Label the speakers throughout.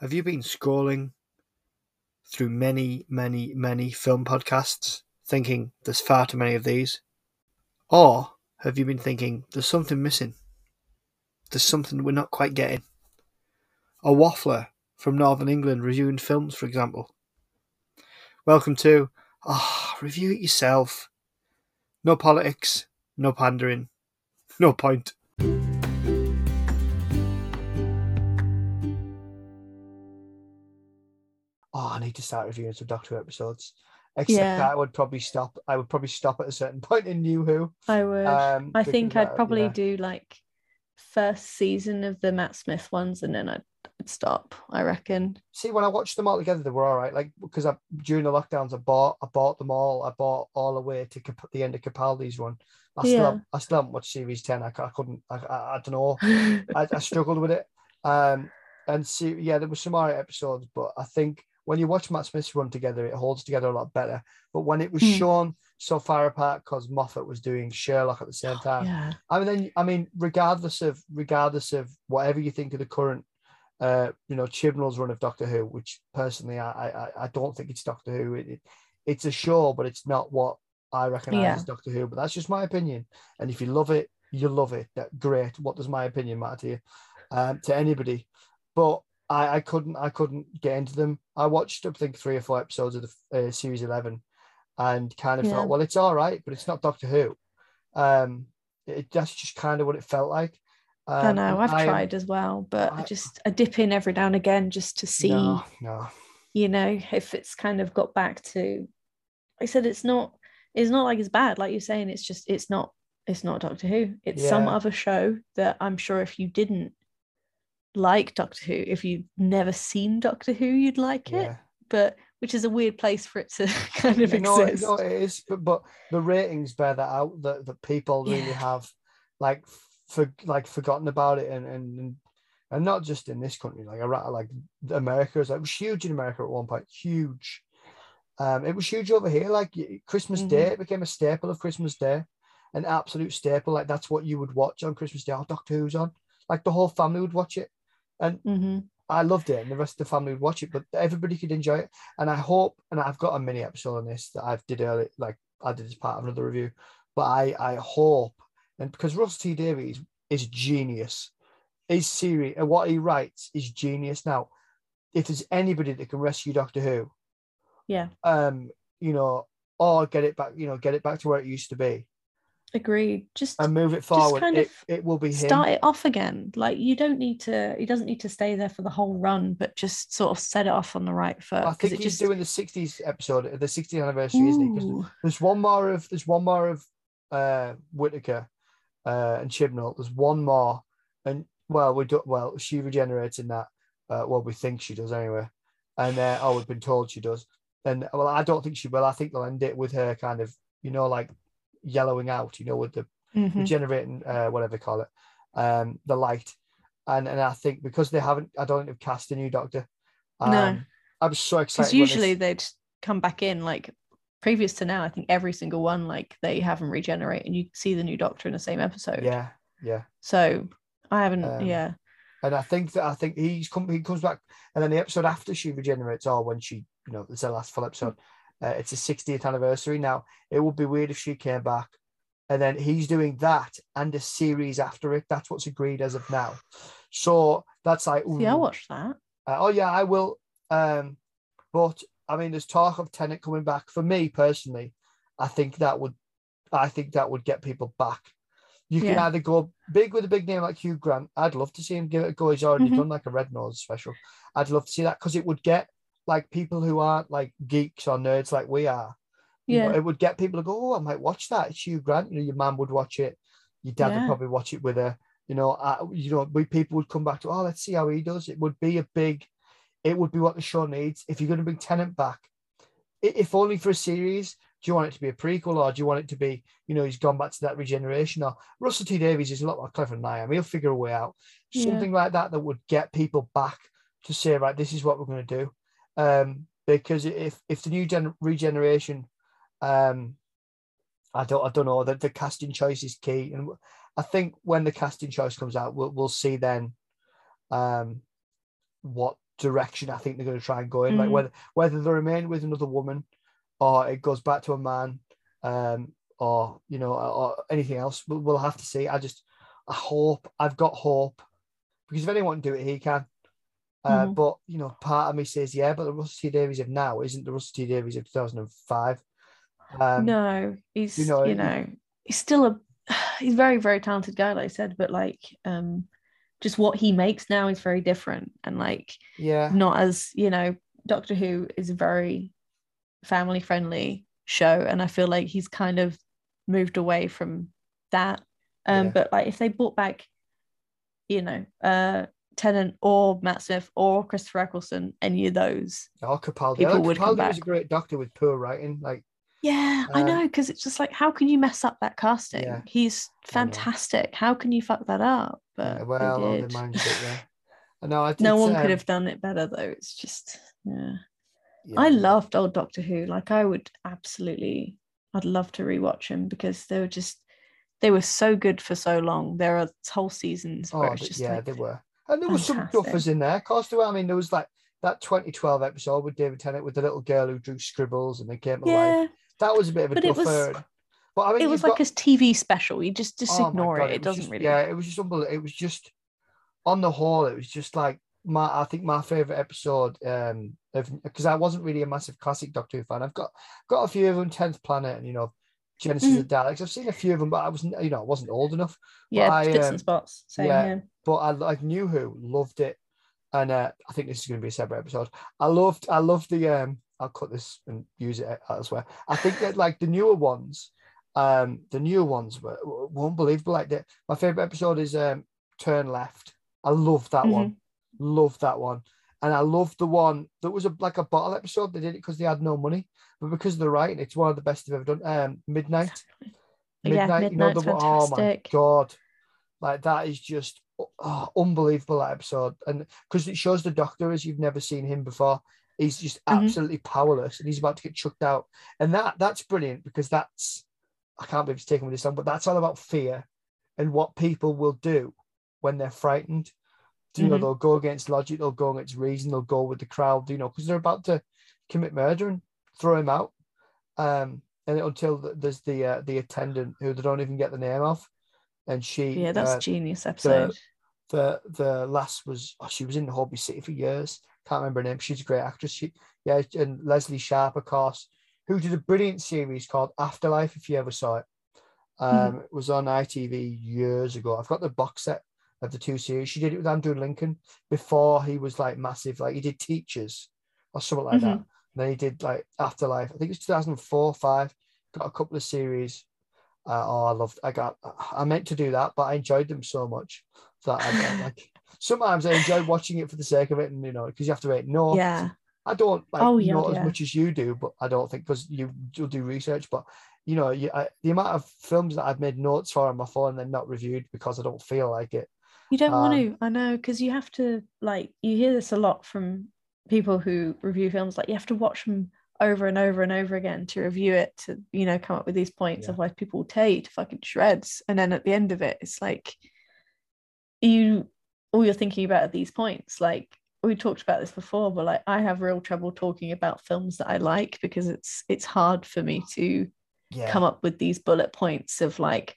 Speaker 1: Have you been scrolling through many, many, many film podcasts thinking there's far too many of these? Or have you been thinking there's something missing? There's something we're not quite getting? A waffler from Northern England reviewing films, for example. Welcome to Ah, oh, review it yourself. No politics, no pandering, no point. I need to start reviewing some Doctor Who episodes. Except
Speaker 2: Yeah.
Speaker 1: that I would probably stop. I would probably stop at a certain point in New Who.
Speaker 2: I would.
Speaker 1: Um,
Speaker 2: I think I'd probably
Speaker 1: yeah.
Speaker 2: do like first season of the Matt Smith ones, and then I'd, I'd stop. I reckon.
Speaker 1: See, when I watched them all together, they were all right. Like because I during the lockdowns, I bought I bought them all. I bought all the way to Cap- the end of Capaldi's one. I still
Speaker 2: Yeah.
Speaker 1: I still haven't watched series ten. I, I couldn't. I, I, I don't know. I, I struggled with it. Um, and see, yeah, there were some alright episodes, but I think when you watch Matt Smith's run together, it holds together a lot better. But when it was
Speaker 2: Hmm.
Speaker 1: shown so far apart because Moffat was doing Sherlock at the same time,
Speaker 2: yeah.
Speaker 1: I mean, then I mean, regardless of regardless of whatever you think of the current, uh, you know, Chibnall's run of Doctor Who, which personally I I, I don't think it's Doctor Who. It, it- it's a show, but it's not what I recognise
Speaker 2: Yeah.
Speaker 1: as Doctor Who. But that's just my opinion. And if you love it, you love it. That great. What does my opinion matter to you? Um, to anybody, but. I, I couldn't I couldn't get into them. I watched I think three or four episodes of the uh, series eleven, and kind of
Speaker 2: Yeah.
Speaker 1: thought, well, it's all right, but it's not Doctor Who. Um, it that's just kind of what it felt like. Um,
Speaker 2: I know. I've
Speaker 1: I-
Speaker 2: tried as well, but I
Speaker 1: I-
Speaker 2: just I dip in every now and again just to see,
Speaker 1: No, no.
Speaker 2: you know, if it's kind of got back to. I said it's not. It's not like it's bad, like you're saying. It's just it's not. It's not Doctor Who. It's some other show that I'm sure if you didn't like Doctor Who, if you've never seen Doctor Who, you'd like it.
Speaker 1: Yeah.
Speaker 2: But which is a weird place for it to kind of
Speaker 1: You know,
Speaker 2: exist.
Speaker 1: no, it is, but but the ratings bear that out. That that people really
Speaker 2: Yeah.
Speaker 1: have, like, for like forgotten about it, and and and, not just in this country. Like, around, like America is like it was huge in America at one point, huge. Um, it was huge over here. Like Christmas
Speaker 2: Mhm.
Speaker 1: Day, it became a staple of Christmas Day, an absolute staple. Like that's what you would watch on Christmas Day. Oh, Doctor Who's on. Like the whole family would watch it, and
Speaker 2: hmm
Speaker 1: I loved it, and the rest of the family would watch it, but everybody could enjoy it. And I hope, and I've got a mini episode on this that I've did early, like I did as part of another review. But I, I hope, and because Russell T Davies is genius, his series and what he writes is genius. Now, if there's anybody that can rescue Doctor Who,
Speaker 2: Yeah,
Speaker 1: um, you know, or get it back, you know, get it back to where it used to be
Speaker 2: agreed. Just
Speaker 1: and move it forward,
Speaker 2: kind
Speaker 1: it,
Speaker 2: of
Speaker 1: it will be him.
Speaker 2: start it off again. Like you don't need to. He doesn't need to stay there for the whole run, but just sort of set it off on the right foot.
Speaker 1: I think he's
Speaker 2: just
Speaker 1: doing the 60s episode, the 60th anniversary, isn't he?
Speaker 2: Ooh,
Speaker 1: There's one more of there's one more of uh Whitaker uh and Chibnall. There's one more, and well, we do well. She regenerates in that. Uh, well, we think she does anyway, and uh, oh, we've been told she does. And well, I don't think she will. I think they'll end it with her kind of, you know, like yellowing out. You know, with the
Speaker 2: mhm.
Speaker 1: regenerating, uh, whatever they call it, um, the light. And and I think because they haven't, I don't think they've cast a new Doctor. Um,
Speaker 2: No.
Speaker 1: I'm so excited.
Speaker 2: because usually they'd come back in like previous to now. I think every single one like they haven't regenerate, and you see the new Doctor in the same episode.
Speaker 1: yeah, yeah.
Speaker 2: So I haven't.
Speaker 1: Um,
Speaker 2: yeah.
Speaker 1: And I think that I think he's come he comes back and then the episode after she regenerates or when she you know it's the last full episode uh, it's a 60th anniversary now it would be weird if she came back and then he's doing that and a series after it that's what's agreed as of now so that's like
Speaker 2: See, I
Speaker 1: ooh.
Speaker 2: watched that.
Speaker 1: Uh, oh yeah I will um but I mean there's talk of Tennant coming back for me personally I think that would I think that would get people back you can
Speaker 2: Yeah.
Speaker 1: either go big with a big name like Hugh Grant. I'd love to see him give it a go. He's already
Speaker 2: Mhm.
Speaker 1: done like a Red Nose special. I'd love to see that because it would get like people who aren't like geeks or nerds like we are. You know,
Speaker 2: Yeah.
Speaker 1: it would get people to go, oh, I might watch that. It's Hugh Grant. You know, your mum would watch it. Your dad would probably watch it with her. You know, uh, you know, we people would come back to, oh, let's see how he does. It would be a big, it would be what the show needs. If you're going to bring Tennant back, if only for a series, do you want it to be a prequel or do you want it to be, you know, he's gone back to that regeneration? Or Russell T Davies is a lot more clever than I am. He'll figure a way out.
Speaker 2: Yeah.
Speaker 1: Something like that that would get people back to say, right, this is what we're going to do. Um, because if if the new gen- regeneration, um, I don't I don't know that the casting choice is key, and I think when the casting choice comes out, we'll we'll see then, um, what direction I think they're going to try and go in. Like
Speaker 2: Mhm.
Speaker 1: whether whether they remain with another woman, or it goes back to a man, um, or you know, or, or anything else. We'll, we'll have to see. I just I hope I've got hope because if anyone can do it, he can. Uh,
Speaker 2: Mhm.
Speaker 1: But you know, part of me says, yeah, but the Russell T Davies of now isn't the Russell T Davies of 2005. Um,
Speaker 2: no, he's
Speaker 1: you
Speaker 2: you
Speaker 1: know,
Speaker 2: know, he's still a he's very very talented guy, like I said, but like um, just what he makes now is very different and like
Speaker 1: yeah,
Speaker 2: not as you know, Doctor Who is a very family friendly show, and I feel like he's kind of moved away from that. Um,
Speaker 1: Yeah.
Speaker 2: but like if they brought back, you know, uh. Tennant or Matt Smith or Christopher Eccleston, any of those,
Speaker 1: Oh, Capaldi.
Speaker 2: people would
Speaker 1: like
Speaker 2: come
Speaker 1: Capaldi was a great doctor with poor writing. Like,
Speaker 2: Yeah, I
Speaker 1: Um,
Speaker 2: know because it's just like, how can you mess up that casting?
Speaker 1: Yeah,
Speaker 2: He's fantastic. How can you fuck that up? But
Speaker 1: yeah, well, they
Speaker 2: did.
Speaker 1: managed it. Yeah, I know.
Speaker 2: No one
Speaker 1: um,
Speaker 2: could have done it better though. It's just, yeah.
Speaker 1: yeah,
Speaker 2: I loved old Doctor Who. Like, I would absolutely, I'd love to rewatch him because they were just, they were so good for so long. There are whole seasons where
Speaker 1: Oh,
Speaker 2: it's just
Speaker 1: yeah,
Speaker 2: like,
Speaker 1: they were. And there was some duffers in there. Of course, there were. I mean, there was like that 2012 episode with David Tennant with the little girl who drew scribbles and they came to life.
Speaker 2: yeah,
Speaker 1: That was a bit of a
Speaker 2: But it was-
Speaker 1: but I mean,
Speaker 2: it was
Speaker 1: got-
Speaker 2: like a TV special. You just just
Speaker 1: oh
Speaker 2: ignore
Speaker 1: God,
Speaker 2: it. It doesn't
Speaker 1: just-
Speaker 2: really.
Speaker 1: Yeah, it was just unbelievable. It was just on the whole, it was just like my. I think my favorite episode. Um, because I wasn't really a massive classic Doctor Who fan. I've got got a few of them. Tenth Planet and you know. Genesis
Speaker 2: Mhm.
Speaker 1: of Daleks. I've seen a few of them, but I wasn't, you know, I wasn't old enough.
Speaker 2: yeah,
Speaker 1: I,
Speaker 2: bits
Speaker 1: um,
Speaker 2: and spots. Same
Speaker 1: yeah,
Speaker 2: here.
Speaker 1: but I like knew who loved it, and uh, I think this is going to be a separate episode. I loved, I loved the. um I'll cut this and use it elsewhere. I think that like the newer ones, um, the newer ones were, were unbelievable. Like the, my favorite episode is um Turn Left. I love that one. Love that one. And I love the one that was a like a bottle episode. They did it because they had no money, but because of the writing, it's one of the best they've ever done. Um, Midnight.
Speaker 2: Yeah,
Speaker 1: Midnight, you know the oh my god, like that is just oh, unbelievable that episode, and because it shows the Doctor as you've never seen him before, he's just
Speaker 2: Mhm.
Speaker 1: absolutely powerless, and he's about to get chucked out, and that that's brilliant because that's I can't believe it's taken with this song, but that's all about fear and what people will do when they're frightened. You know
Speaker 2: Mhm.
Speaker 1: they'll go against logic, they'll go against reason, they'll go with the crowd, you know, because they're about to commit murder and throw him out. Um, and until there's the uh, the attendant who they don't even get the name of, and she
Speaker 2: Yeah, that's
Speaker 1: uh,
Speaker 2: genius episode.
Speaker 1: the the lass was oh, she was in the Holby City for years. Can't remember her name. She's a great actress. She yeah, and Lesley Sharp, of course, who did a brilliant series called Afterlife. If you ever saw it, um,
Speaker 2: Mm-hmm.
Speaker 1: it was on ITV years ago. I've got the box set of the two series. She did it with Andrew Lincoln before he was like massive. Like he did Teachers or something like that.
Speaker 2: Mhm.
Speaker 1: then he did like Afterlife. I think it was 2004, five. Got a couple of series. Uh, oh, I loved. I got. I meant to do that, but I enjoyed them so much that I, like. Sometimes I enjoy watching it for the sake of it, and you know, because you have to wait. No,
Speaker 2: yeah,
Speaker 1: I don't like
Speaker 2: Oh, yeah,
Speaker 1: know as much as you do, but I don't think because you you'll do research. But you know, you, I, the amount of films that I've made notes for on my phone and then not reviewed because I don't feel like it.
Speaker 2: You don't want
Speaker 1: um,
Speaker 2: to. I know because you have to like you hear this a lot from people who review films. Like you have to watch them over and over and over again to review it to you know come up with these points.
Speaker 1: Yeah.
Speaker 2: Otherwise, people will tear you to fucking shreds. And then at the end of it, it's like you all you're thinking about are these points. Like we talked about this before, but like I have real trouble talking about films that I like because it's it's hard for me to
Speaker 1: Yeah,
Speaker 2: come up with these bullet points of like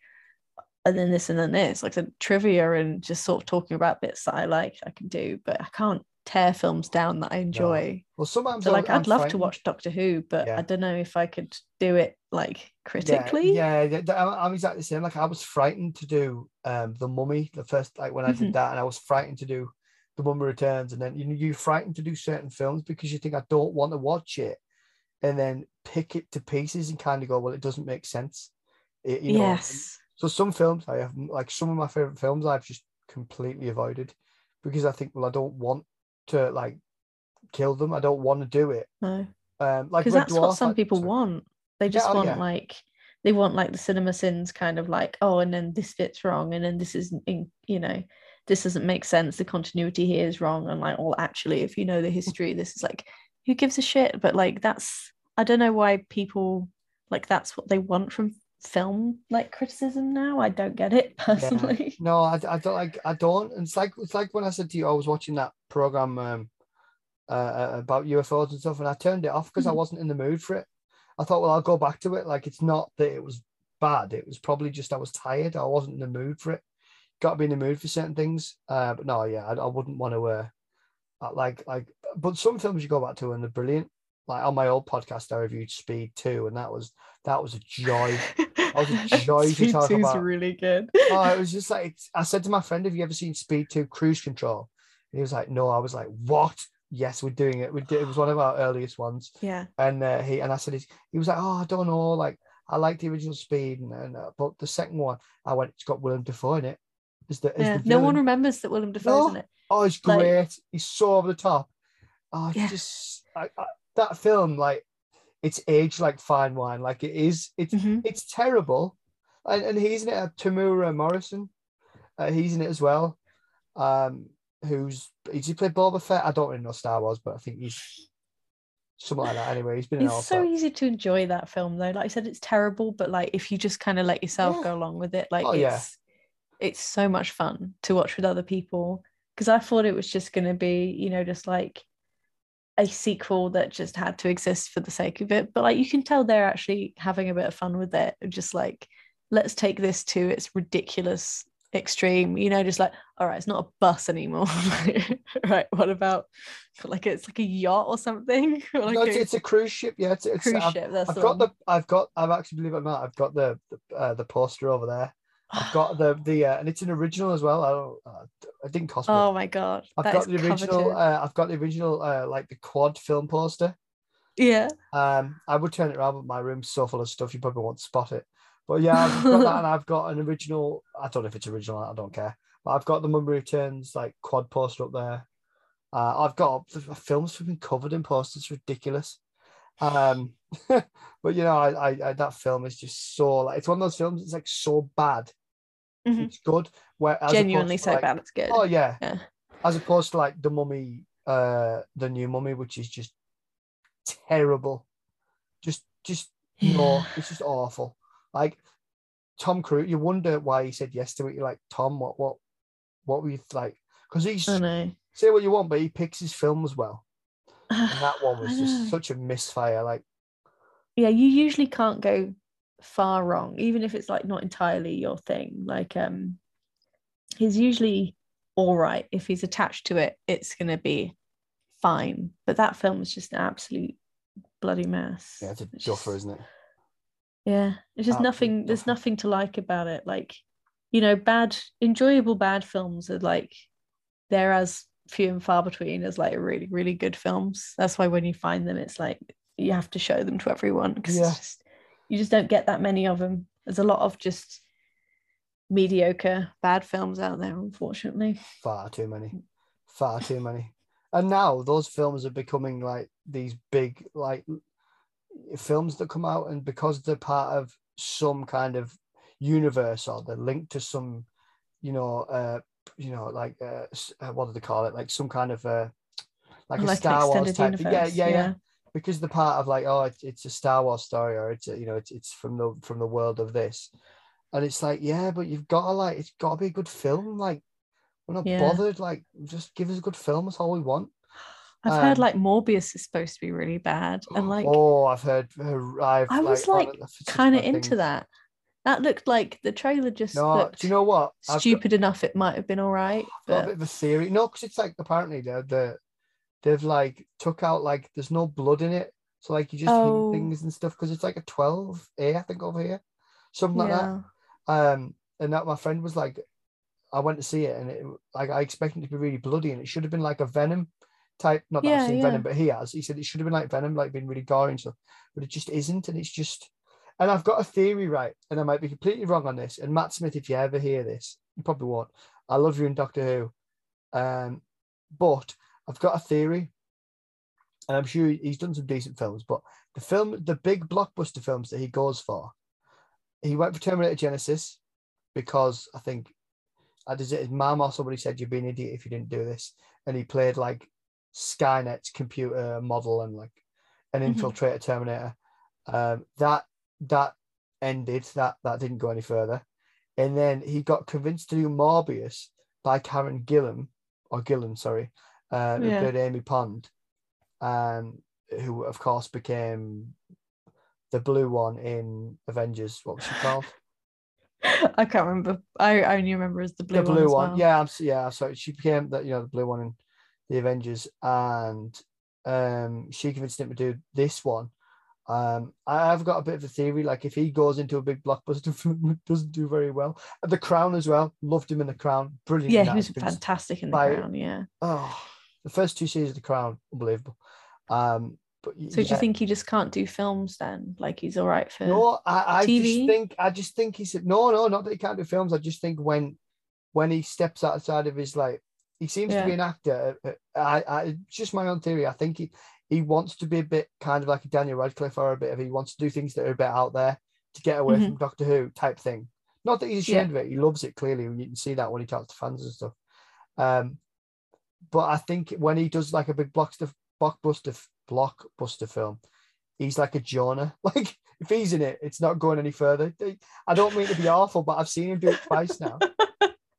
Speaker 2: and then this and then this like the trivia and just sort of talking about bits that I like I can do but I can't tear films down that I enjoy
Speaker 1: well, sometimes
Speaker 2: so
Speaker 1: I'm-
Speaker 2: like I'd
Speaker 1: I'm
Speaker 2: love to watch Doctor Who but
Speaker 1: Yeah.
Speaker 2: I don't know if I could do it like critically
Speaker 1: Yeah, yeah, I'm exactly the same. Like I was frightened to do um the mummy the first like when I
Speaker 2: Mhm.
Speaker 1: did that, and I was frightened to do the mummy returns, and then you know you're frightened to do certain films because you think I don't want to watch it, and then pick it to pieces and kind of go, well, it doesn't make sense. It- you know,
Speaker 2: yes
Speaker 1: So some films I have like some of my favorite films I've just completely avoided because I think well I don't want to like kill them. I don't want to do it.
Speaker 2: no
Speaker 1: Um, like
Speaker 2: because that's what
Speaker 1: Dwarf,
Speaker 2: some
Speaker 1: like-
Speaker 2: people
Speaker 1: sorry.
Speaker 2: want they just
Speaker 1: oh,
Speaker 2: want
Speaker 1: yeah.
Speaker 2: like they want like the CinemaSins kind of like oh and then this fits wrong and then this isn't in you know this doesn't make sense the continuity here is wrong and like well actually if you know the history this is like who gives a shit but like that's i don't know why people like that's what they want from film like criticism now i don't get it personally
Speaker 1: No, I, I don't like. I don't. It's like it's like when I said to you, I was watching that program, um, uh, about UFOs and stuff, and I turned it off because I
Speaker 2: Mhm.
Speaker 1: wasn't in the mood for it. I thought, well, I'll go back to it. Like it's not that it was bad; it was probably just I was tired. I wasn't in the mood for it. Got to be in the mood for certain things. Uh, but no, yeah, I, I wouldn't want to. Uh, uh, like like, but some films you go back to and they're brilliant. Like on my old podcast, I reviewed Speed Two, and that was that was a joy. was a joy to
Speaker 2: Speed
Speaker 1: talk
Speaker 2: 2's
Speaker 1: about.
Speaker 2: really good.
Speaker 1: oh, it was just like I said to my friend, "Have you ever seen Speed Two Cruise Control?" And he was like, "No." I was like, "What?" Yes, we're doing it. We did, it was one of our earliest ones,
Speaker 2: yeah.
Speaker 1: and uh, he and I said, he was like, "Oh, I don't know. Like, I like the original Speed, and, and uh, but the second one, I went, it's got Willem Dafoe in it. Is the, is
Speaker 2: yeah.
Speaker 1: the
Speaker 2: No one remembers that Willem Dafoe's in it.
Speaker 1: Oh, it's
Speaker 2: like-
Speaker 1: great. He's so over the top. Oh, it's
Speaker 2: Yeah.
Speaker 1: just I, I, that film, like, it's aged like fine wine. Like it is. It's
Speaker 2: Mhm.
Speaker 1: it's terrible, and, and he's in it. Uh, Temuera Morrison, uh, he's in it as well. Um, who's does he play Boba Fett? I don't really know Star Wars, but I think he's something like that. Anyway, he's been
Speaker 2: It's so easy to enjoy that film though. Like I said, it's terrible, but like if you just kind of let yourself
Speaker 1: Yeah.
Speaker 2: go along with it, like
Speaker 1: Oh,
Speaker 2: it's
Speaker 1: yeah.
Speaker 2: it's so much fun to watch with other people. Because I thought it was just gonna be, you know, just like a sequel that just had to exist for the sake of it. But like you can tell they're actually having a bit of fun with it. Just like, let's take this to its ridiculous extreme, you know, just like, all right, it's not a bus anymore. right. What about like it's like a yacht or something? Or like
Speaker 1: no, it's,
Speaker 2: a
Speaker 1: it's a cruise ship. Yeah, it's, it's
Speaker 2: cruise
Speaker 1: I've,
Speaker 2: ship. That's
Speaker 1: I've
Speaker 2: the
Speaker 1: got
Speaker 2: one.
Speaker 1: the I've got I've actually believe it or not I've got the the, uh, the poster over there. I've got the the uh, and it's an original as well. I don't uh, it didn't cost me.
Speaker 2: Oh my god.
Speaker 1: I've got the original. Uh, I've got the original, uh, like the quad film poster.
Speaker 2: yeah.
Speaker 1: Um, I would turn it around, but my room's so full of stuff you probably won't spot it. But yeah, I've got that, and I've got an original. I don't know if it's original. I don't care. But I've got the Mummy Returns like quad poster up there. Uh, I've got the films have been covered in posters. Ridiculous. Um, but you know, I, I, I that film is just so like it's one of those films. It's like so bad.
Speaker 2: Mhm.
Speaker 1: It's good. Where as
Speaker 2: Genuinely so
Speaker 1: like-
Speaker 2: bad it's good.
Speaker 1: Oh yeah.
Speaker 2: Yeah.
Speaker 1: As opposed to like the mummy, uh the new mummy, which is just terrible. Just just no,
Speaker 2: Yeah.
Speaker 1: it's just awful. Like Tom Cruise, you wonder why he said yes to it. You're like, Tom, what what what were you like? Because he's say what you want, but he picks his films well. And that one was just such a misfire. Like
Speaker 2: yeah, you usually can't go far wrong, even if it's like not entirely your thing. Like um he's usually all right. If he's attached to it, it's gonna be fine. But that film is just an absolute bloody mess.
Speaker 1: yeah, it's a
Speaker 2: It's
Speaker 1: duffer,
Speaker 2: just-
Speaker 1: isn't it?
Speaker 2: Yeah, it's just
Speaker 1: Absolute
Speaker 2: nothing. There's nothing to like about it. Like, you know, bad, enjoyable bad films are like they're as few and far between as like really, really good films. That's why when you find them, it's like you have to show them to everyone because
Speaker 1: Yeah.
Speaker 2: it's just you just don't get that many of them. There's a lot of just mediocre bad films out there, unfortunately.
Speaker 1: Far too many. Far too many. And now those films are becoming like these big like films that come out and because they're part of some kind of universe or they're linked to some, you know, uh you know, like uh, uh, what do they call it? Like some kind of uh like a
Speaker 2: Like an
Speaker 1: Star Wars type. Yeah, yeah, yeah,
Speaker 2: yeah.
Speaker 1: Because they're part of like, oh, it's, it's a Star Wars story, or it's a, you know, it's it's from the from the world of this, and it's like, yeah, but you've got to like, it's got to be a good film. Like, we're not
Speaker 2: Yeah.
Speaker 1: bothered. Like, just give us a good film. That's all we want.
Speaker 2: I've heard
Speaker 1: Um,
Speaker 2: like Morbius is supposed to be really bad, and like
Speaker 1: oh, I've heard. I've
Speaker 2: I was
Speaker 1: oh,
Speaker 2: like kind of into
Speaker 1: things.
Speaker 2: that. That looked like the trailer just
Speaker 1: No,
Speaker 2: looked
Speaker 1: do you know what? I've got-
Speaker 2: stupid enough. It might have been all right,
Speaker 1: I've a bit of a theory. No, because it's like apparently the the they've like took out like there's no blood in it, so like you just
Speaker 2: Oh.
Speaker 1: things and stuff because it's like a twelve A I think over here, something like that. Um, and that my friend was like, I went to see it, and it like I expected it to be really bloody, and it should have been like a Venom type. Not that
Speaker 2: Yeah,
Speaker 1: I've seen
Speaker 2: yeah.
Speaker 1: Venom, but he has. He said it should have been like Venom, like being really gory and stuff, but it just isn't, and it's just. And I've got a theory, right? And I might be completely wrong on this. And Matt Smith, if you ever hear this, you probably won't. I love you in Doctor Who, um, but I've got a theory, and I'm sure he's done some decent films. But the film, the big blockbuster films that he goes for, he went for Terminator Genisys because I think I did it his mom or somebody said you'd be an idiot if you didn't do this. And he played like Skynet's computer model and like an
Speaker 2: Mhm.
Speaker 1: infiltrator Terminator. Um, that that ended. That that didn't go any further. And then he got convinced to do Morbius by Karen Gillan or Gillan, sorry, uh, who
Speaker 2: Yeah.
Speaker 1: played Amy Pond. um, who of course became the blue one in Avengers. What was she called?
Speaker 2: I can't remember. I I only remember as the blue, one.
Speaker 1: the blue
Speaker 2: one.
Speaker 1: one.
Speaker 2: well.
Speaker 1: Yeah, I'm, yeah. So she became the you know the blue one in the Avengers, and um, she convinced him to do this one. Um, I- I've got a bit of a theory. Like if he goes into a big blockbuster film, it doesn't do very well. The Crown as well. Loved him in the Crown. Brilliant.
Speaker 2: Yeah, he was fantastic in the crown. Yeah.
Speaker 1: Oh, the first two seasons of the Crown, unbelievable. Um, but
Speaker 2: So do you think he just can't do films then? Like he's all right for
Speaker 1: No, I, I just
Speaker 2: TV?
Speaker 1: think I just think he said no, no, not that he can't do films. I just think when when he steps outside of his like, he seems to be an actor. uh, I, I, just my own theory. I think he he wants to be a bit kind of like a Daniel Radcliffe or a bit of he wants to do things that are a bit out there to get away
Speaker 2: Mhm.
Speaker 1: from Doctor Who type thing. Not that he's
Speaker 2: Yeah.
Speaker 1: ashamed of it. He loves it clearly. You can see that when he talks to fans and stuff. Um, but I think when he does like a big blockbuster blockbuster blockbuster film, he's like a Jonah. Like if he's in it, it's not going any further. I don't mean to be awful, but I've seen him do it twice now.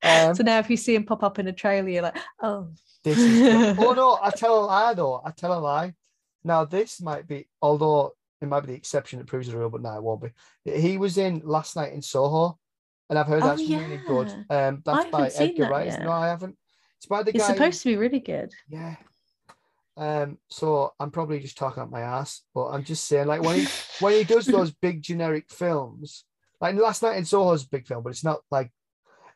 Speaker 1: Um,
Speaker 2: so now if you see him pop up in a trailer, you're like, oh,
Speaker 1: this is oh no, I tell a lie though. I tell a lie. Now this might be, although it might be the exception that proves the rule, but no, it won't be. He was in last night in Soho, and I've heard
Speaker 2: Oh,
Speaker 1: that's really good. Um, that's by Edgar Wright. No, I haven't. It's by the
Speaker 2: it's
Speaker 1: guy.
Speaker 2: supposed to be really good.
Speaker 1: Yeah. Um, so I'm probably just talking out my ass, but I'm just saying, like when he when he does those big generic films, like last night in Soho's a big film, but it's not like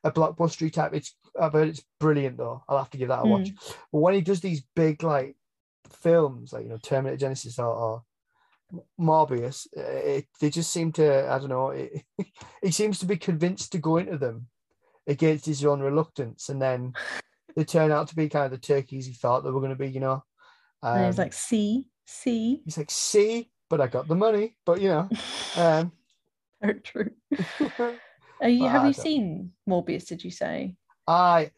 Speaker 1: a blockbustery type. It's I've heard it's brilliant though. I'll have to give that a watch. But when he does these big like films, like you know Terminator Genisys or, or Morbius, uh, it, they just seem to I don't know. It, he seems to be convinced to go into them against his own reluctance, and then they turn out to be kind of the turkeys he thought they were going to be. You know,
Speaker 2: and he's
Speaker 1: Um,
Speaker 2: like, see, see.
Speaker 1: he's like, see, but I got the money. But you know, um,
Speaker 2: Very true. Are you, have
Speaker 1: I
Speaker 2: you
Speaker 1: don't-
Speaker 2: seen Morbius? Did you say?
Speaker 1: I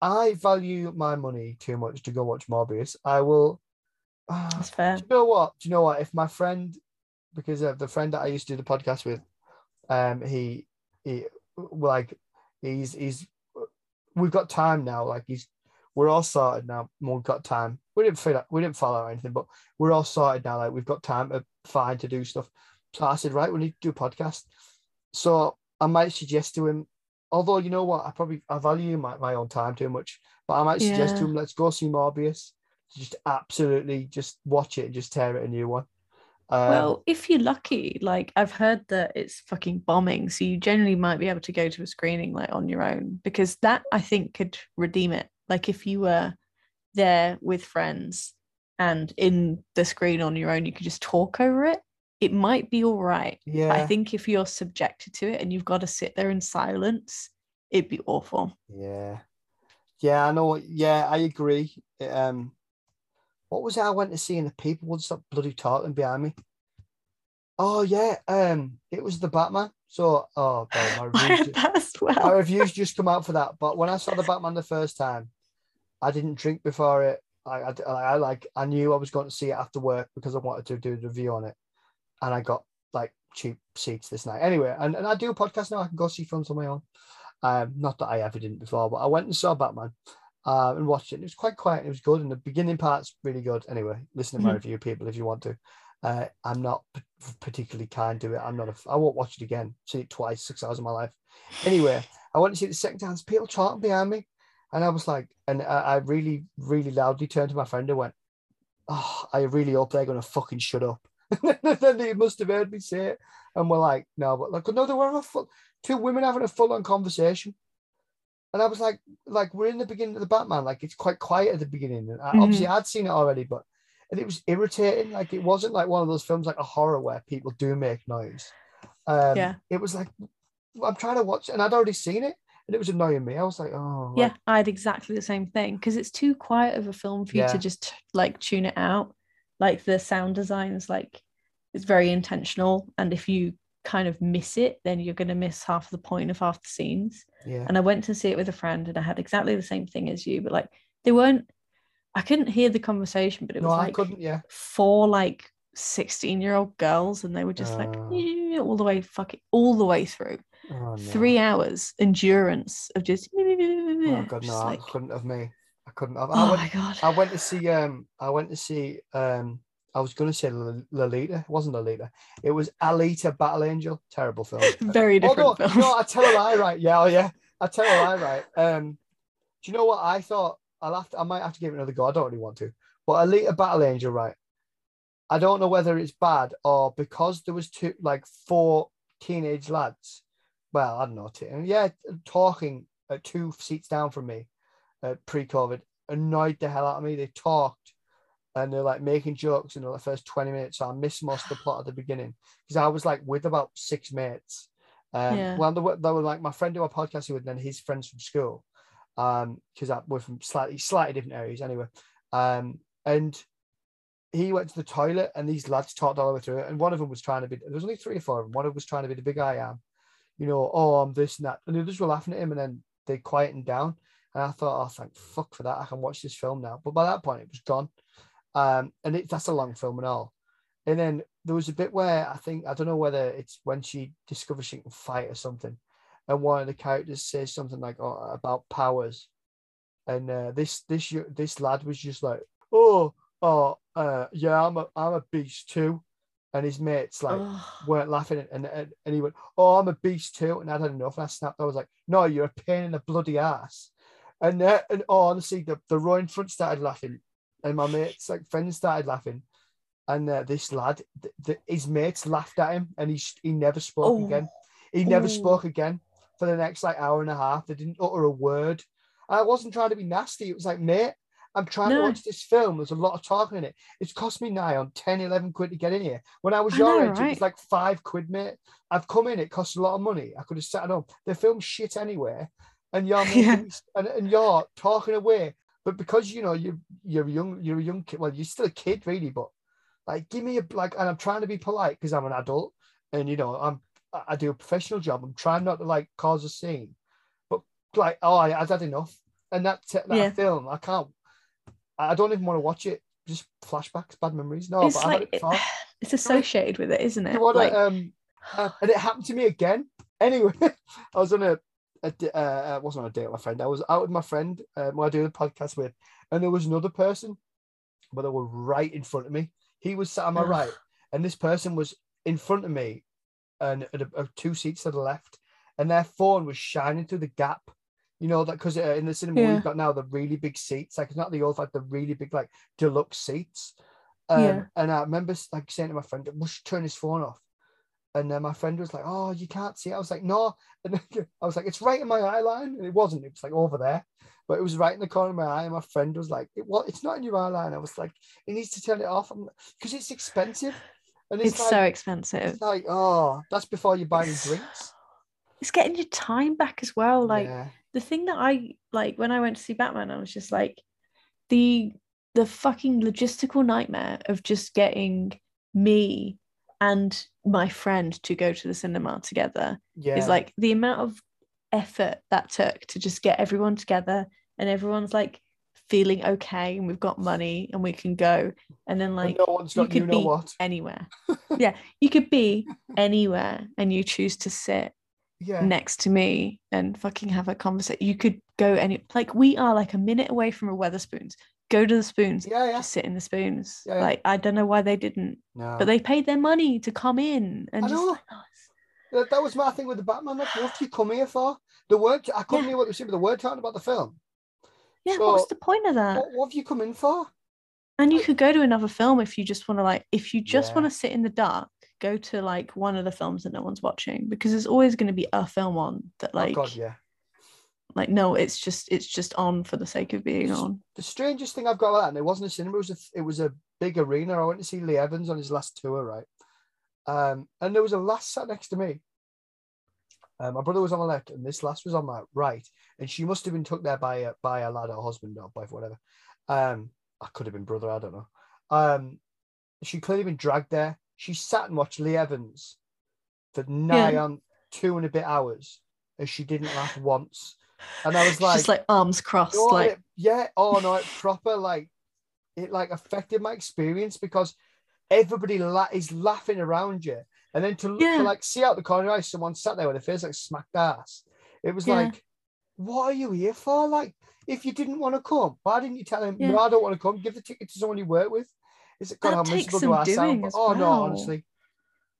Speaker 1: I value my money too much to go watch Morbius. I will. ah,
Speaker 2: That's fair.
Speaker 1: Do you know what? Do you know what? If my friend, because of the friend that I used to do the podcast with, um, he he like he's he's we've got time now. Like he's we're all sorted now. We've got time. We didn't feel we didn't follow anything, but we're all sorted now. Like we've got time to find to do stuff. So I said, right, we need to do a podcast. So I might suggest to him, although you know what, I probably I value my, my own time too much, but I might suggest to him, let's go see Morbius. Just absolutely just watch it and just tear it a new one. Um,
Speaker 2: well, if you're lucky, like I've heard that it's fucking bombing, so you generally might be able to go to a screening like on your own because that I think could redeem it. Like if you were there with friends and in the screen on your own, you could just talk over it. It might be all right.
Speaker 1: yeah,
Speaker 2: I think if you're subjected to it and you've got to sit there in silence, it'd be awful.
Speaker 1: yeah, yeah. I know. Yeah, I agree. Um, what was it I went to see and the people would stop bloody talking behind me? Oh yeah, um, it was the Batman. So, oh, God, my
Speaker 2: I
Speaker 1: reviews
Speaker 2: had
Speaker 1: ju-
Speaker 2: that
Speaker 1: my reviews just come out for that. But when I saw the Batman the first time, I didn't drink before it. I, I, I like I knew I was going to see it after work because I wanted to do the review on it, and I got like cheap seats this night. Anyway, and, and I do a podcast now. I can go see films on my own. Um, not that I ever didn't before, but I went and saw Batman, uh, and watched it. And it was quite quiet. It was good, and the beginning part's really good. Anyway, listen to my
Speaker 2: Mhm.
Speaker 1: review, people, if you want to. Uh, I'm not p- particularly kind to it. I'm not a. I won't watch it again. Seen it twice, six hours of my life. Anyway, I went to see the second time. there's People talking behind me, and I was like, and I, I really, really loudly turned to my friend and went, "Oh, I really hope they're gonna fucking shut up." then they must have heard me say it, and we're like, "No, but like, no, they were a full, two women having a full-on conversation." And I was like, like we're in the beginning of the Batman, like it's quite quiet at the beginning. And I, obviously, I'd seen it already, but and it was irritating. Like it wasn't like one of those films like a horror where people do make noise. Um,
Speaker 2: Yeah.
Speaker 1: It was like I'm trying to watch, and I'd already seen it, and it was annoying me. I was like, oh,
Speaker 2: Yeah,
Speaker 1: like,
Speaker 2: I had exactly the same thing because it's too quiet of a film for you
Speaker 1: Yeah.
Speaker 2: to just like tune it out. Like the sound design is like it's very intentional, and if you kind of miss it, then you're going to miss half the point of half the scenes.
Speaker 1: yeah,
Speaker 2: And I went to see it with a friend, and I had exactly the same thing as you, but like they weren't. I couldn't hear the conversation, but it
Speaker 1: no,
Speaker 2: was
Speaker 1: I
Speaker 2: like
Speaker 1: couldn't. Yeah,
Speaker 2: four like 16 year old girls, and they were just like
Speaker 1: Oh.
Speaker 2: All the way fucking all the way through
Speaker 1: oh, no.
Speaker 2: three hours endurance of just
Speaker 1: Oh god, no,
Speaker 2: like
Speaker 1: I couldn't have me. I couldn't have. I
Speaker 2: Oh
Speaker 1: went,
Speaker 2: my god.
Speaker 1: I went to see um I went to see um I was gonna say L- Lolita. It wasn't Lolita. It was Alita Battle Angel. Terrible film.
Speaker 2: Very different
Speaker 1: Although,
Speaker 2: film.
Speaker 1: no, I tell a lie, right? Yeah, oh yeah. I tell a lie, right? Um do you know what I thought? I'll have to, I might have to give it another go. I don't really want to. But Alita Battle Angel, right? I don't know whether it's bad or because there was two like four teenage lads. Well, I don't know. T- yeah, talking uh, two seats down from me uh, pre-COVID annoyed the hell out of me. They talked and they're like making jokes in the first 20 minutes. So I missed most of the plot at the beginning because I was like with about six mates. Um,
Speaker 2: Yeah.
Speaker 1: Well, they were, they were like my friend who I podcasted with, and then his friends from school, um, because we're from slightly slightly different areas anyway. Um, and he went to the toilet, and these lads talked all the way through it. And one of them was trying to be. There was only three or four of them. One of them was trying to be the big I am, you know. Oh, I'm this and that, and the others were laughing at him, and then they quietened down. And I thought, oh, thank fuck for that. I can watch this film now. But by that point, it was gone. Um, and it, that's a long film and all. And then there was a bit where I think I don't know whether it's when she discovers she can fight or something, and one of the characters says something like oh, about powers, and uh, this this this lad was just like, oh, oh, uh, yeah, I'm a I'm a beast too, and his mates like weren't laughing and, and and he went, oh, I'm a beast too, and I'd had enough, and I snapped. I was like, no, you're a pain in the bloody ass, and uh, and oh, honestly, the the row in front started laughing, and my mates like friends started laughing. And uh, this lad, th- th- his mates laughed at him, and he s- he never spoke
Speaker 2: Oh.
Speaker 1: again. He never
Speaker 2: Oh.
Speaker 1: spoke again for the next like hour and a half. They didn't utter a word. And I wasn't trying to be nasty. It was like, mate, I'm trying to watch this film. There's a lot of talking in it. It's cost me nigh on 10, 11 quid to get in here. When I was
Speaker 2: I
Speaker 1: your
Speaker 2: know,
Speaker 1: age, it was like five quid, mate. I've come in, it costs a lot of money. I could have sat at home. The film's shit anyway. And you're
Speaker 2: Yeah.
Speaker 1: and, and you're talking away. But because you know you you're young, you're a young kid. Well, you're still a kid, really. But like, give me a like, and I'm trying to be polite because I'm an adult, and you know I'm I do a professional job. I'm trying not to like cause a scene, but like, oh, I, I've had enough. And that that
Speaker 2: Yeah.
Speaker 1: film, I can't. I don't even want to watch it. Just flashbacks, bad memories. No,
Speaker 2: it's
Speaker 1: but
Speaker 2: like
Speaker 1: it
Speaker 2: it's associated with it, isn't it?
Speaker 1: to,
Speaker 2: Like,
Speaker 1: um, uh, and it happened to me again. Anyway, I was on a, a d- uh, I wasn't on a date with my friend. I was out with my friend um, who I do the podcast with, and there was another person, but they were right in front of me. He was sat on my right, and this person was in front of me, and at a, a- two seats to the left, and their phone was shining through the gap. You know that because uh, in the cinema
Speaker 2: Yeah.
Speaker 1: we've got now the really big seats, like it's not the old like the really big like deluxe seats. Um,
Speaker 2: Yeah.
Speaker 1: And I remember like saying to my friend, "Must turn his phone off." And then my friend was like, "Oh, you can't see." it." I was like, "No," and I was like, "It's right in my eye line," and it wasn't. It was like over there, but it was right in the corner of my eye. And my friend was like, "It what? It's not in your eye line." I was like, "It needs to turn it off," because it's expensive. And
Speaker 2: it's
Speaker 1: like,
Speaker 2: so expensive.
Speaker 1: it's like, oh, that's before you buy any drinks.
Speaker 2: It's getting your time back as well. Like
Speaker 1: yeah,
Speaker 2: the thing that I like when I went to see Batman, I was just like the the fucking logistical nightmare of just getting me and my friend to go to the cinema together
Speaker 1: yeah,
Speaker 2: is like the amount of effort that took to just get everyone together and everyone's like feeling okay and we've got money and we can go and then
Speaker 1: And
Speaker 2: like
Speaker 1: no one's
Speaker 2: you
Speaker 1: got you,
Speaker 2: could
Speaker 1: know
Speaker 2: be
Speaker 1: what.
Speaker 2: anywhere yeah you could be anywhere and you choose to sit
Speaker 1: Yeah,
Speaker 2: next to me and fucking have a conversation. You could go any like we are like a minute away from a Wetherspoons. Go to the spoons.
Speaker 1: yeah, yeah.
Speaker 2: Just sit in the spoons.
Speaker 1: Yeah, yeah.
Speaker 2: Like I don't know why they didn't,
Speaker 1: No,
Speaker 2: but they paid their money to come in and
Speaker 1: I
Speaker 2: just
Speaker 1: know.
Speaker 2: like, oh,
Speaker 1: that, was my thing with the Batman. Like, what do you come here for? The word I couldn't
Speaker 2: Yeah.
Speaker 1: hear what they were saying, but the word talking about the film.
Speaker 2: yeah.
Speaker 1: So,
Speaker 2: what's the point of that?
Speaker 1: What, what have you come in for?
Speaker 2: And you could go to another film if you just want to like if you just want to sit in the dark. Go to like one of the films that no one's watching because there's always going to be a film on that like
Speaker 1: oh God, yeah.
Speaker 2: Like no it's just it's just on for the sake of being on.
Speaker 1: The strangest thing I've got with that, and it wasn't a cinema, it was a, it was a big arena. I went to see Lee Evans on his last tour, right? Um, and there was a lass sat next to me. Um, my brother was on my left, and this lass was on my right, and she must have been took there by a by a lad or husband or wife, whatever. Um, I could have been brother, I don't know. Um, she clearly been dragged there. She sat and watched Lee Evans for nigh
Speaker 2: Yeah.
Speaker 1: on two and a bit hours, and she didn't laugh once. And I was like,
Speaker 2: just like arms crossed,
Speaker 1: no,
Speaker 2: like
Speaker 1: it- yeah, oh no, it proper like it like affected my experience because everybody la- is laughing around you, and then to,
Speaker 2: Yeah.
Speaker 1: to like see out the corner eye someone sat there with a face like smacked ass. It was
Speaker 2: Yeah.
Speaker 1: like, what are you here for? Like, if you didn't want to come, why didn't you tell him?
Speaker 2: Yeah.
Speaker 1: No, I don't want to come. Give the ticket to someone you work with. Is it God how miserable do I sound?
Speaker 2: doing
Speaker 1: But-
Speaker 2: as
Speaker 1: oh no,
Speaker 2: well.
Speaker 1: honestly,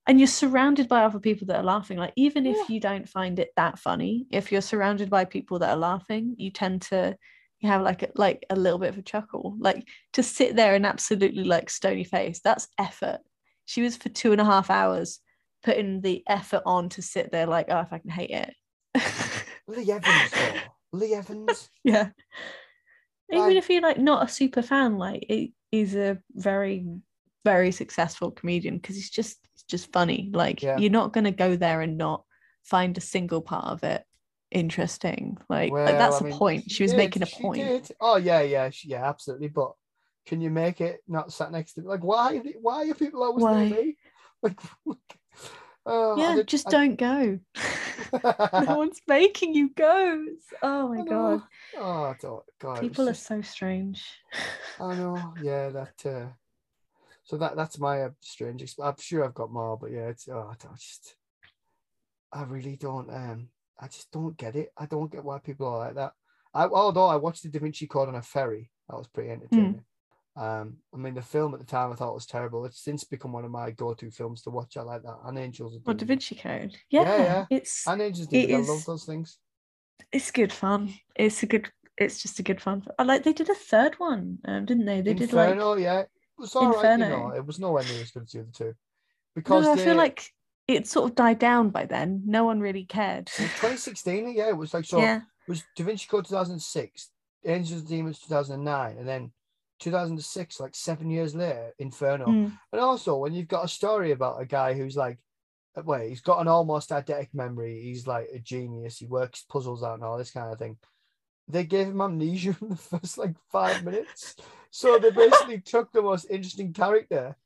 Speaker 2: and you're surrounded by other people that are laughing like even if
Speaker 1: Yeah.
Speaker 2: you don't find it that funny if you're surrounded by people that are laughing you tend to you have like a, like a little bit of a chuckle like to sit there and absolutely like stony face that's effort she was for two and a half hours putting the effort on to sit there like oh if i can hate it
Speaker 1: Lee Evans. though. Lee Evans.
Speaker 2: yeah even
Speaker 1: Like-
Speaker 2: if you're like not a super fan like he's a very very successful comedian because he's just just funny like
Speaker 1: Yeah.
Speaker 2: you're not going to go there and not find a single part of it interesting like, like that's
Speaker 1: I mean,
Speaker 2: point she was
Speaker 1: did,
Speaker 2: making a
Speaker 1: she
Speaker 2: point
Speaker 1: did. Oh yeah, yeah, she- yeah, absolutely. But can you make it not sat next to me? like why? Why are people always
Speaker 2: Why?
Speaker 1: me? Like, oh,
Speaker 2: yeah
Speaker 1: did-
Speaker 2: just
Speaker 1: I-
Speaker 2: don't go no one's making you go oh my god.
Speaker 1: Oh, God,
Speaker 2: people are so strange
Speaker 1: I know. Yeah, that. Uh, so that that's my uh, strange. exp- I'm sure I've got more, but yeah, it's. Oh, I just. I really don't. Um, I just don't get it. I don't get why people are like that. I although I watched the Da Vinci Code on a ferry, that was pretty entertaining. Um, I mean, the film at the time I thought was terrible. It's since become one of my go-to films to watch. I like that. And Angels.
Speaker 2: or da vinci code yeah,
Speaker 1: yeah.
Speaker 2: it's
Speaker 1: And Angels.
Speaker 2: it
Speaker 1: DVD, I love those things.
Speaker 2: it's good fun. It's a good. It's just a good fun. I like they did a third one, um, didn't they? They did like.
Speaker 1: Inferno, yeah, was all right. You know,
Speaker 2: Inferno.
Speaker 1: it was nowhere near as good as the other two.
Speaker 2: No,
Speaker 1: Because
Speaker 2: I
Speaker 1: they-
Speaker 2: feel like it sort of died down by then. No one really cared.
Speaker 1: It 2016, yeah, it was like so.
Speaker 2: yeah,
Speaker 1: It was Da Vinci Code 2006, Angels and Demons 2009, and then 2006, like seven years later, Inferno.
Speaker 2: Mm.
Speaker 1: And also, when you've got a story about a guy who's like, uh, wait, he's got an almost eidetic memory, he's like a genius, he works puzzles out and all this kind of thing. They gave him amnesia in the first like five minutes. So they basically took the most interesting character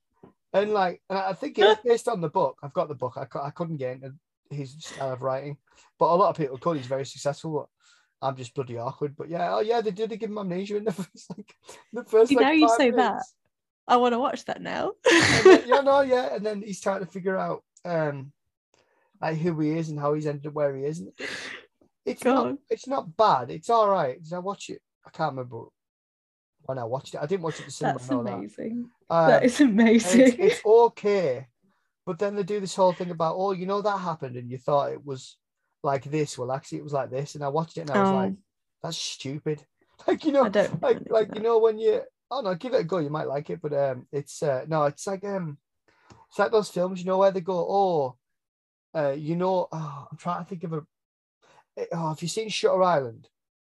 Speaker 1: and like, and I think it's based on the book. I've got the book. I, I couldn't get into his style of writing, but a lot of people could. He's very successful. But I'm just bloody awkward. But yeah, oh yeah, they did give him amnesia in the first like the first.
Speaker 2: See,
Speaker 1: like,
Speaker 2: now you say that. I want to watch that now.
Speaker 1: Then- yeah, no, yeah, and then he's trying to figure out um like who he is and how he's ended up where he is. It's- not it's not bad. It's all right. Did I watch it? I can't remember when I watched it. I didn't watch it the cinema.
Speaker 2: That's
Speaker 1: know that.
Speaker 2: amazing.
Speaker 1: Um,
Speaker 2: that is amazing.
Speaker 1: it's, it's okay, but then they do this whole thing about oh, you know that happened, and you thought it was like this. Well, actually, it was like this, and I watched it and I was
Speaker 2: Oh.
Speaker 1: like, that's stupid. Like you know, like like you know when you oh no give it a go you might like it but um it's uh no it's like um it's like those films you know where they go oh uh you know oh, I'm trying to think of a oh have you seen Shutter Island?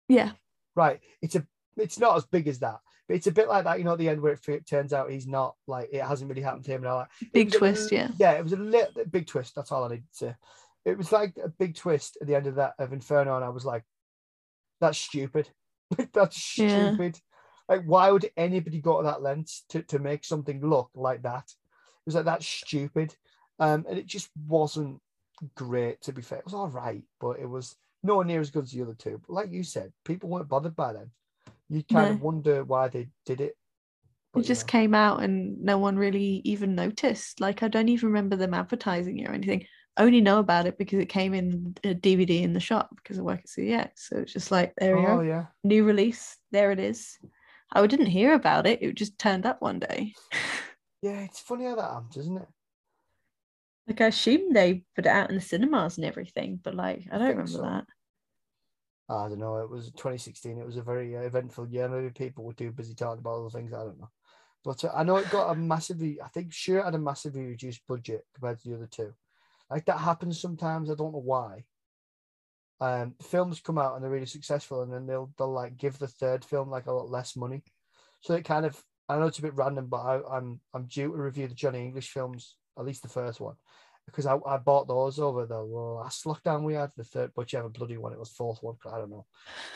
Speaker 2: Yeah.
Speaker 1: right it's a it's not as big as that but it's a bit like that you know at the end where it, turns out he's not like it hasn't really happened to him and all that.
Speaker 2: Big twist, yeah.
Speaker 1: yeah it was a little big twist that's all I need to say. It was like a big twist at the end of that of Inferno and I was like that's stupid. That's
Speaker 2: Yeah.
Speaker 1: stupid. Like why would anybody go to that length to, to make something look like that? It was like that's stupid. Um and it just wasn't great to be fair. It was all right but it was nowhere near as good as the other two but like you said people weren't bothered by them you kind of wonder why they did it
Speaker 2: It
Speaker 1: but, you
Speaker 2: just
Speaker 1: know.
Speaker 2: came out and no one really even noticed. Like I don't even remember them advertising it or anything. I only know about it because it came in a DVD in the shop because I work at CEX. So it's just like there we
Speaker 1: oh
Speaker 2: are,
Speaker 1: yeah
Speaker 2: new release. There it is. I didn't hear about it. It just turned up one day.
Speaker 1: yeah it's funny how that happens isn't it
Speaker 2: Like I assume they put it out in the cinemas and everything, but like I don't
Speaker 1: think
Speaker 2: remember
Speaker 1: so.
Speaker 2: that.
Speaker 1: I don't know. It was 2016. It was a very uh, eventful year. Maybe people were too busy talking about other things. I don't know. But uh, I know it got a massively, I think sure it had a massively reduced budget compared to the other two. Like that happens sometimes. I don't know why. Um, films come out and they're really successful, and then they'll they'll like give the third film like a lot less money. So it kind of I know it's a bit random, but I, I'm I'm due to review the Johnny English films, at least the first one, because I, I bought those over the last lockdown we had, the third, whichever bloody one it was, fourth one, I don't know,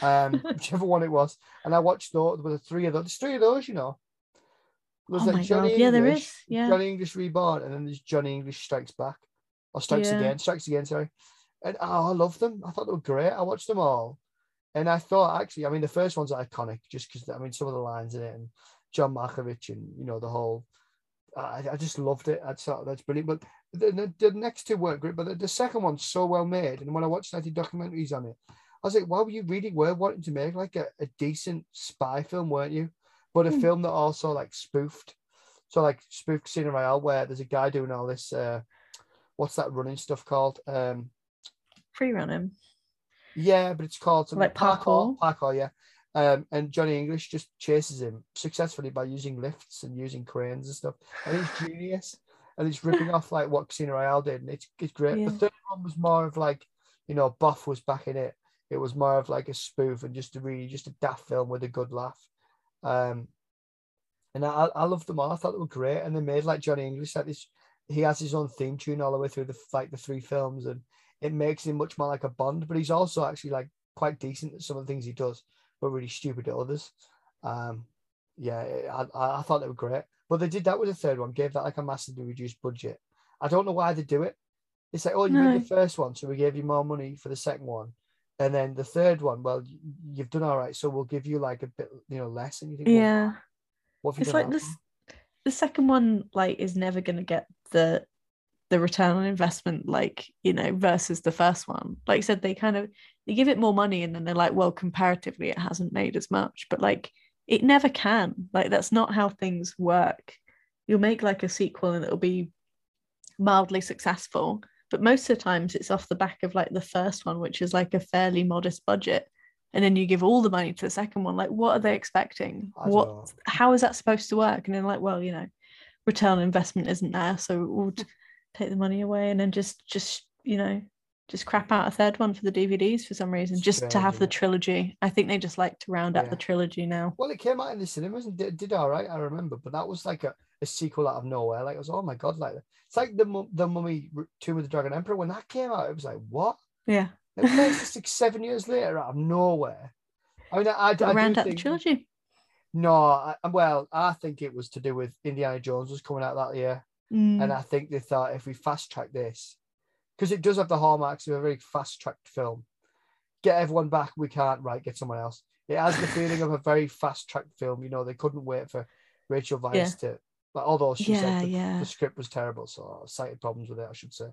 Speaker 1: um, whichever one it was, and I watched those. There were three of those. There's three of those, you know. There's
Speaker 2: Oh my God, yeah, there is, yeah.
Speaker 1: Johnny English Reborn, and then there's Johnny English Strikes Back, or Strikes
Speaker 2: Yeah.
Speaker 1: Again, Strikes Again, sorry. And oh, I love them. I thought they were great. I watched them all, and I thought actually, I mean, the first one's iconic just because I mean some of the lines in it, and John Malkovich, and you know the whole. I, I just loved it. I thought that's brilliant. But the, the, the next two weren't great, but the, the second one's so well made. And when I watched like the documentaries on it, I was like, why were you really were wanting to make like a, a decent spy film, weren't you? But a
Speaker 2: Hmm.
Speaker 1: film that also like spoofed, so like spoofed Casino Royale, where there's a guy doing all this. Uh, what's that running stuff called? Um,
Speaker 2: Free running.
Speaker 1: yeah, but it's called something
Speaker 2: Like parkour?
Speaker 1: Parkour, yeah. Um, and Johnny English just chases him successfully by using lifts and using cranes and stuff. And he's genius. And it's ripping off like what Casino Royale did. And it's, it's great.
Speaker 2: Yeah.
Speaker 1: The third one was more of like, you know, Bough was back in it. It was more of like a spoof and just a really just a daft film with a good laugh. Um, and I, I loved them all. I thought they were great. And they made like Johnny English like this. He has his own theme tune all the way through the like the three films, and it makes him much more like a Bond. But he's also actually like quite decent at some of the things he does, but really stupid at others. Um, yeah, I, I, thought they were great. But they did that with the third one, gave that like a massively reduced budget. I don't know why they do it. It's like, oh, you
Speaker 2: No.
Speaker 1: did the first one, so we gave you more money for the second one. And then the third one, well, you've done all right, so we'll give you like a bit, you know, less. And you think, well,
Speaker 2: Yeah.
Speaker 1: what
Speaker 2: It's like this the second one like is never gonna get the the return on investment like you know versus the first one like I said they kind of they give it more money and then they're like well comparatively it hasn't made as much but like it never can. Like that's not how things work. You'll make like a sequel and it'll be mildly successful but most of the times it's off the back of like the first one which is like a fairly modest budget and then you give all the money to the second one. Like what are they expecting? What
Speaker 1: know.
Speaker 2: how is that supposed to work? And then like well you know return on investment isn't there so we'll take the money away and then just just you know just crap out a third one for the dvds for some reason just to have the trilogy i think they just like to round out
Speaker 1: Yeah.
Speaker 2: the trilogy now
Speaker 1: Well, it came out in the cinemas and did, did all right, I remember. But that was like a, a sequel out of nowhere. Like, it was, oh my God, like, it's like the, the Mummy Tomb of the Dragon Emperor. When that came out, it was like, what?
Speaker 2: yeah
Speaker 1: It was like six, seven years later out of nowhere. I mean, I, I, I
Speaker 2: round out the trilogy
Speaker 1: No, I, well, I think it was to do with Indiana Jones was coming out that year,
Speaker 2: Mm,
Speaker 1: and I think they thought if we fast track this, because it does have the hallmarks of a very fast tracked film, get everyone back. We can't right get someone else. It has the feeling of a very fast tracked film. You know, they couldn't wait for Rachel Weisz
Speaker 2: Yeah.
Speaker 1: to, like, although she
Speaker 2: yeah
Speaker 1: said the,
Speaker 2: yeah
Speaker 1: the script was terrible, so I cited problems with it, I should say.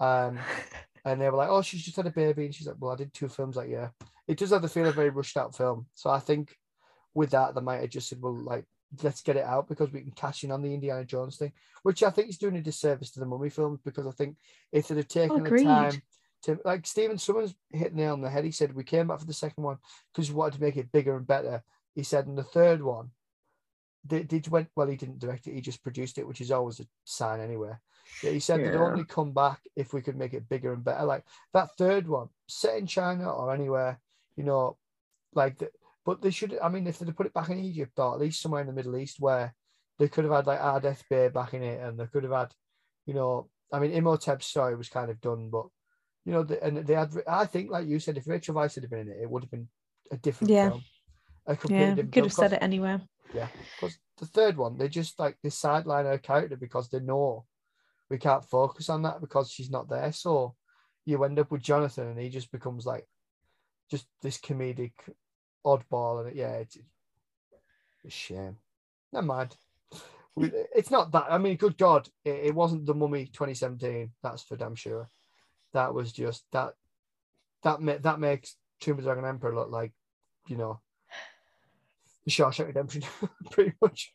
Speaker 1: Um, and they were like, "Oh, she's just had a baby," and she's like, "Well, I did two films that year." It does have the feel of a very rushed out film, so I think with that they might have just said, "Well, like let's get it out because we can cash in on the Indiana Jones thing," which I think is doing a disservice to the Mummy films because I think if they'd have taken the time to, like Stephen Sommers hit the nail on the head. He said we came back for the second one because we wanted to make it bigger and better. He said in the third one, did, did went well. He didn't direct it; he just produced it, which is always a sign anyway. Yeah, he said they'd only come back if we could make it bigger and better. Like that third one, set in China or anywhere, you know, like. The, but they should. I mean, if they'd put it back in Egypt or at least somewhere in the Middle East where they could have had like Ardeth Bay back in it, and they could have had, you know, I mean, Imhotep's story was kind of done, but you know, the, and they had. I think, like you said, if Rachel Weisz had been in it, it would have been a different
Speaker 2: Yeah.
Speaker 1: film. A completely
Speaker 2: yeah
Speaker 1: different
Speaker 2: could have said it anywhere
Speaker 1: yeah, because the third one, they just like they sideline her character because they know we can't focus on that because she's not there. So you end up with Jonathan, and he just becomes like just this comedic oddball, and yeah, it's a shame. Never mind. It's not that. I mean, good God, it, it wasn't the Mummy 2017. That's for damn sure. That was just that. That ma- that makes Tomb of the Dragon Emperor look like, you know, the Shawshank Redemption, pretty much.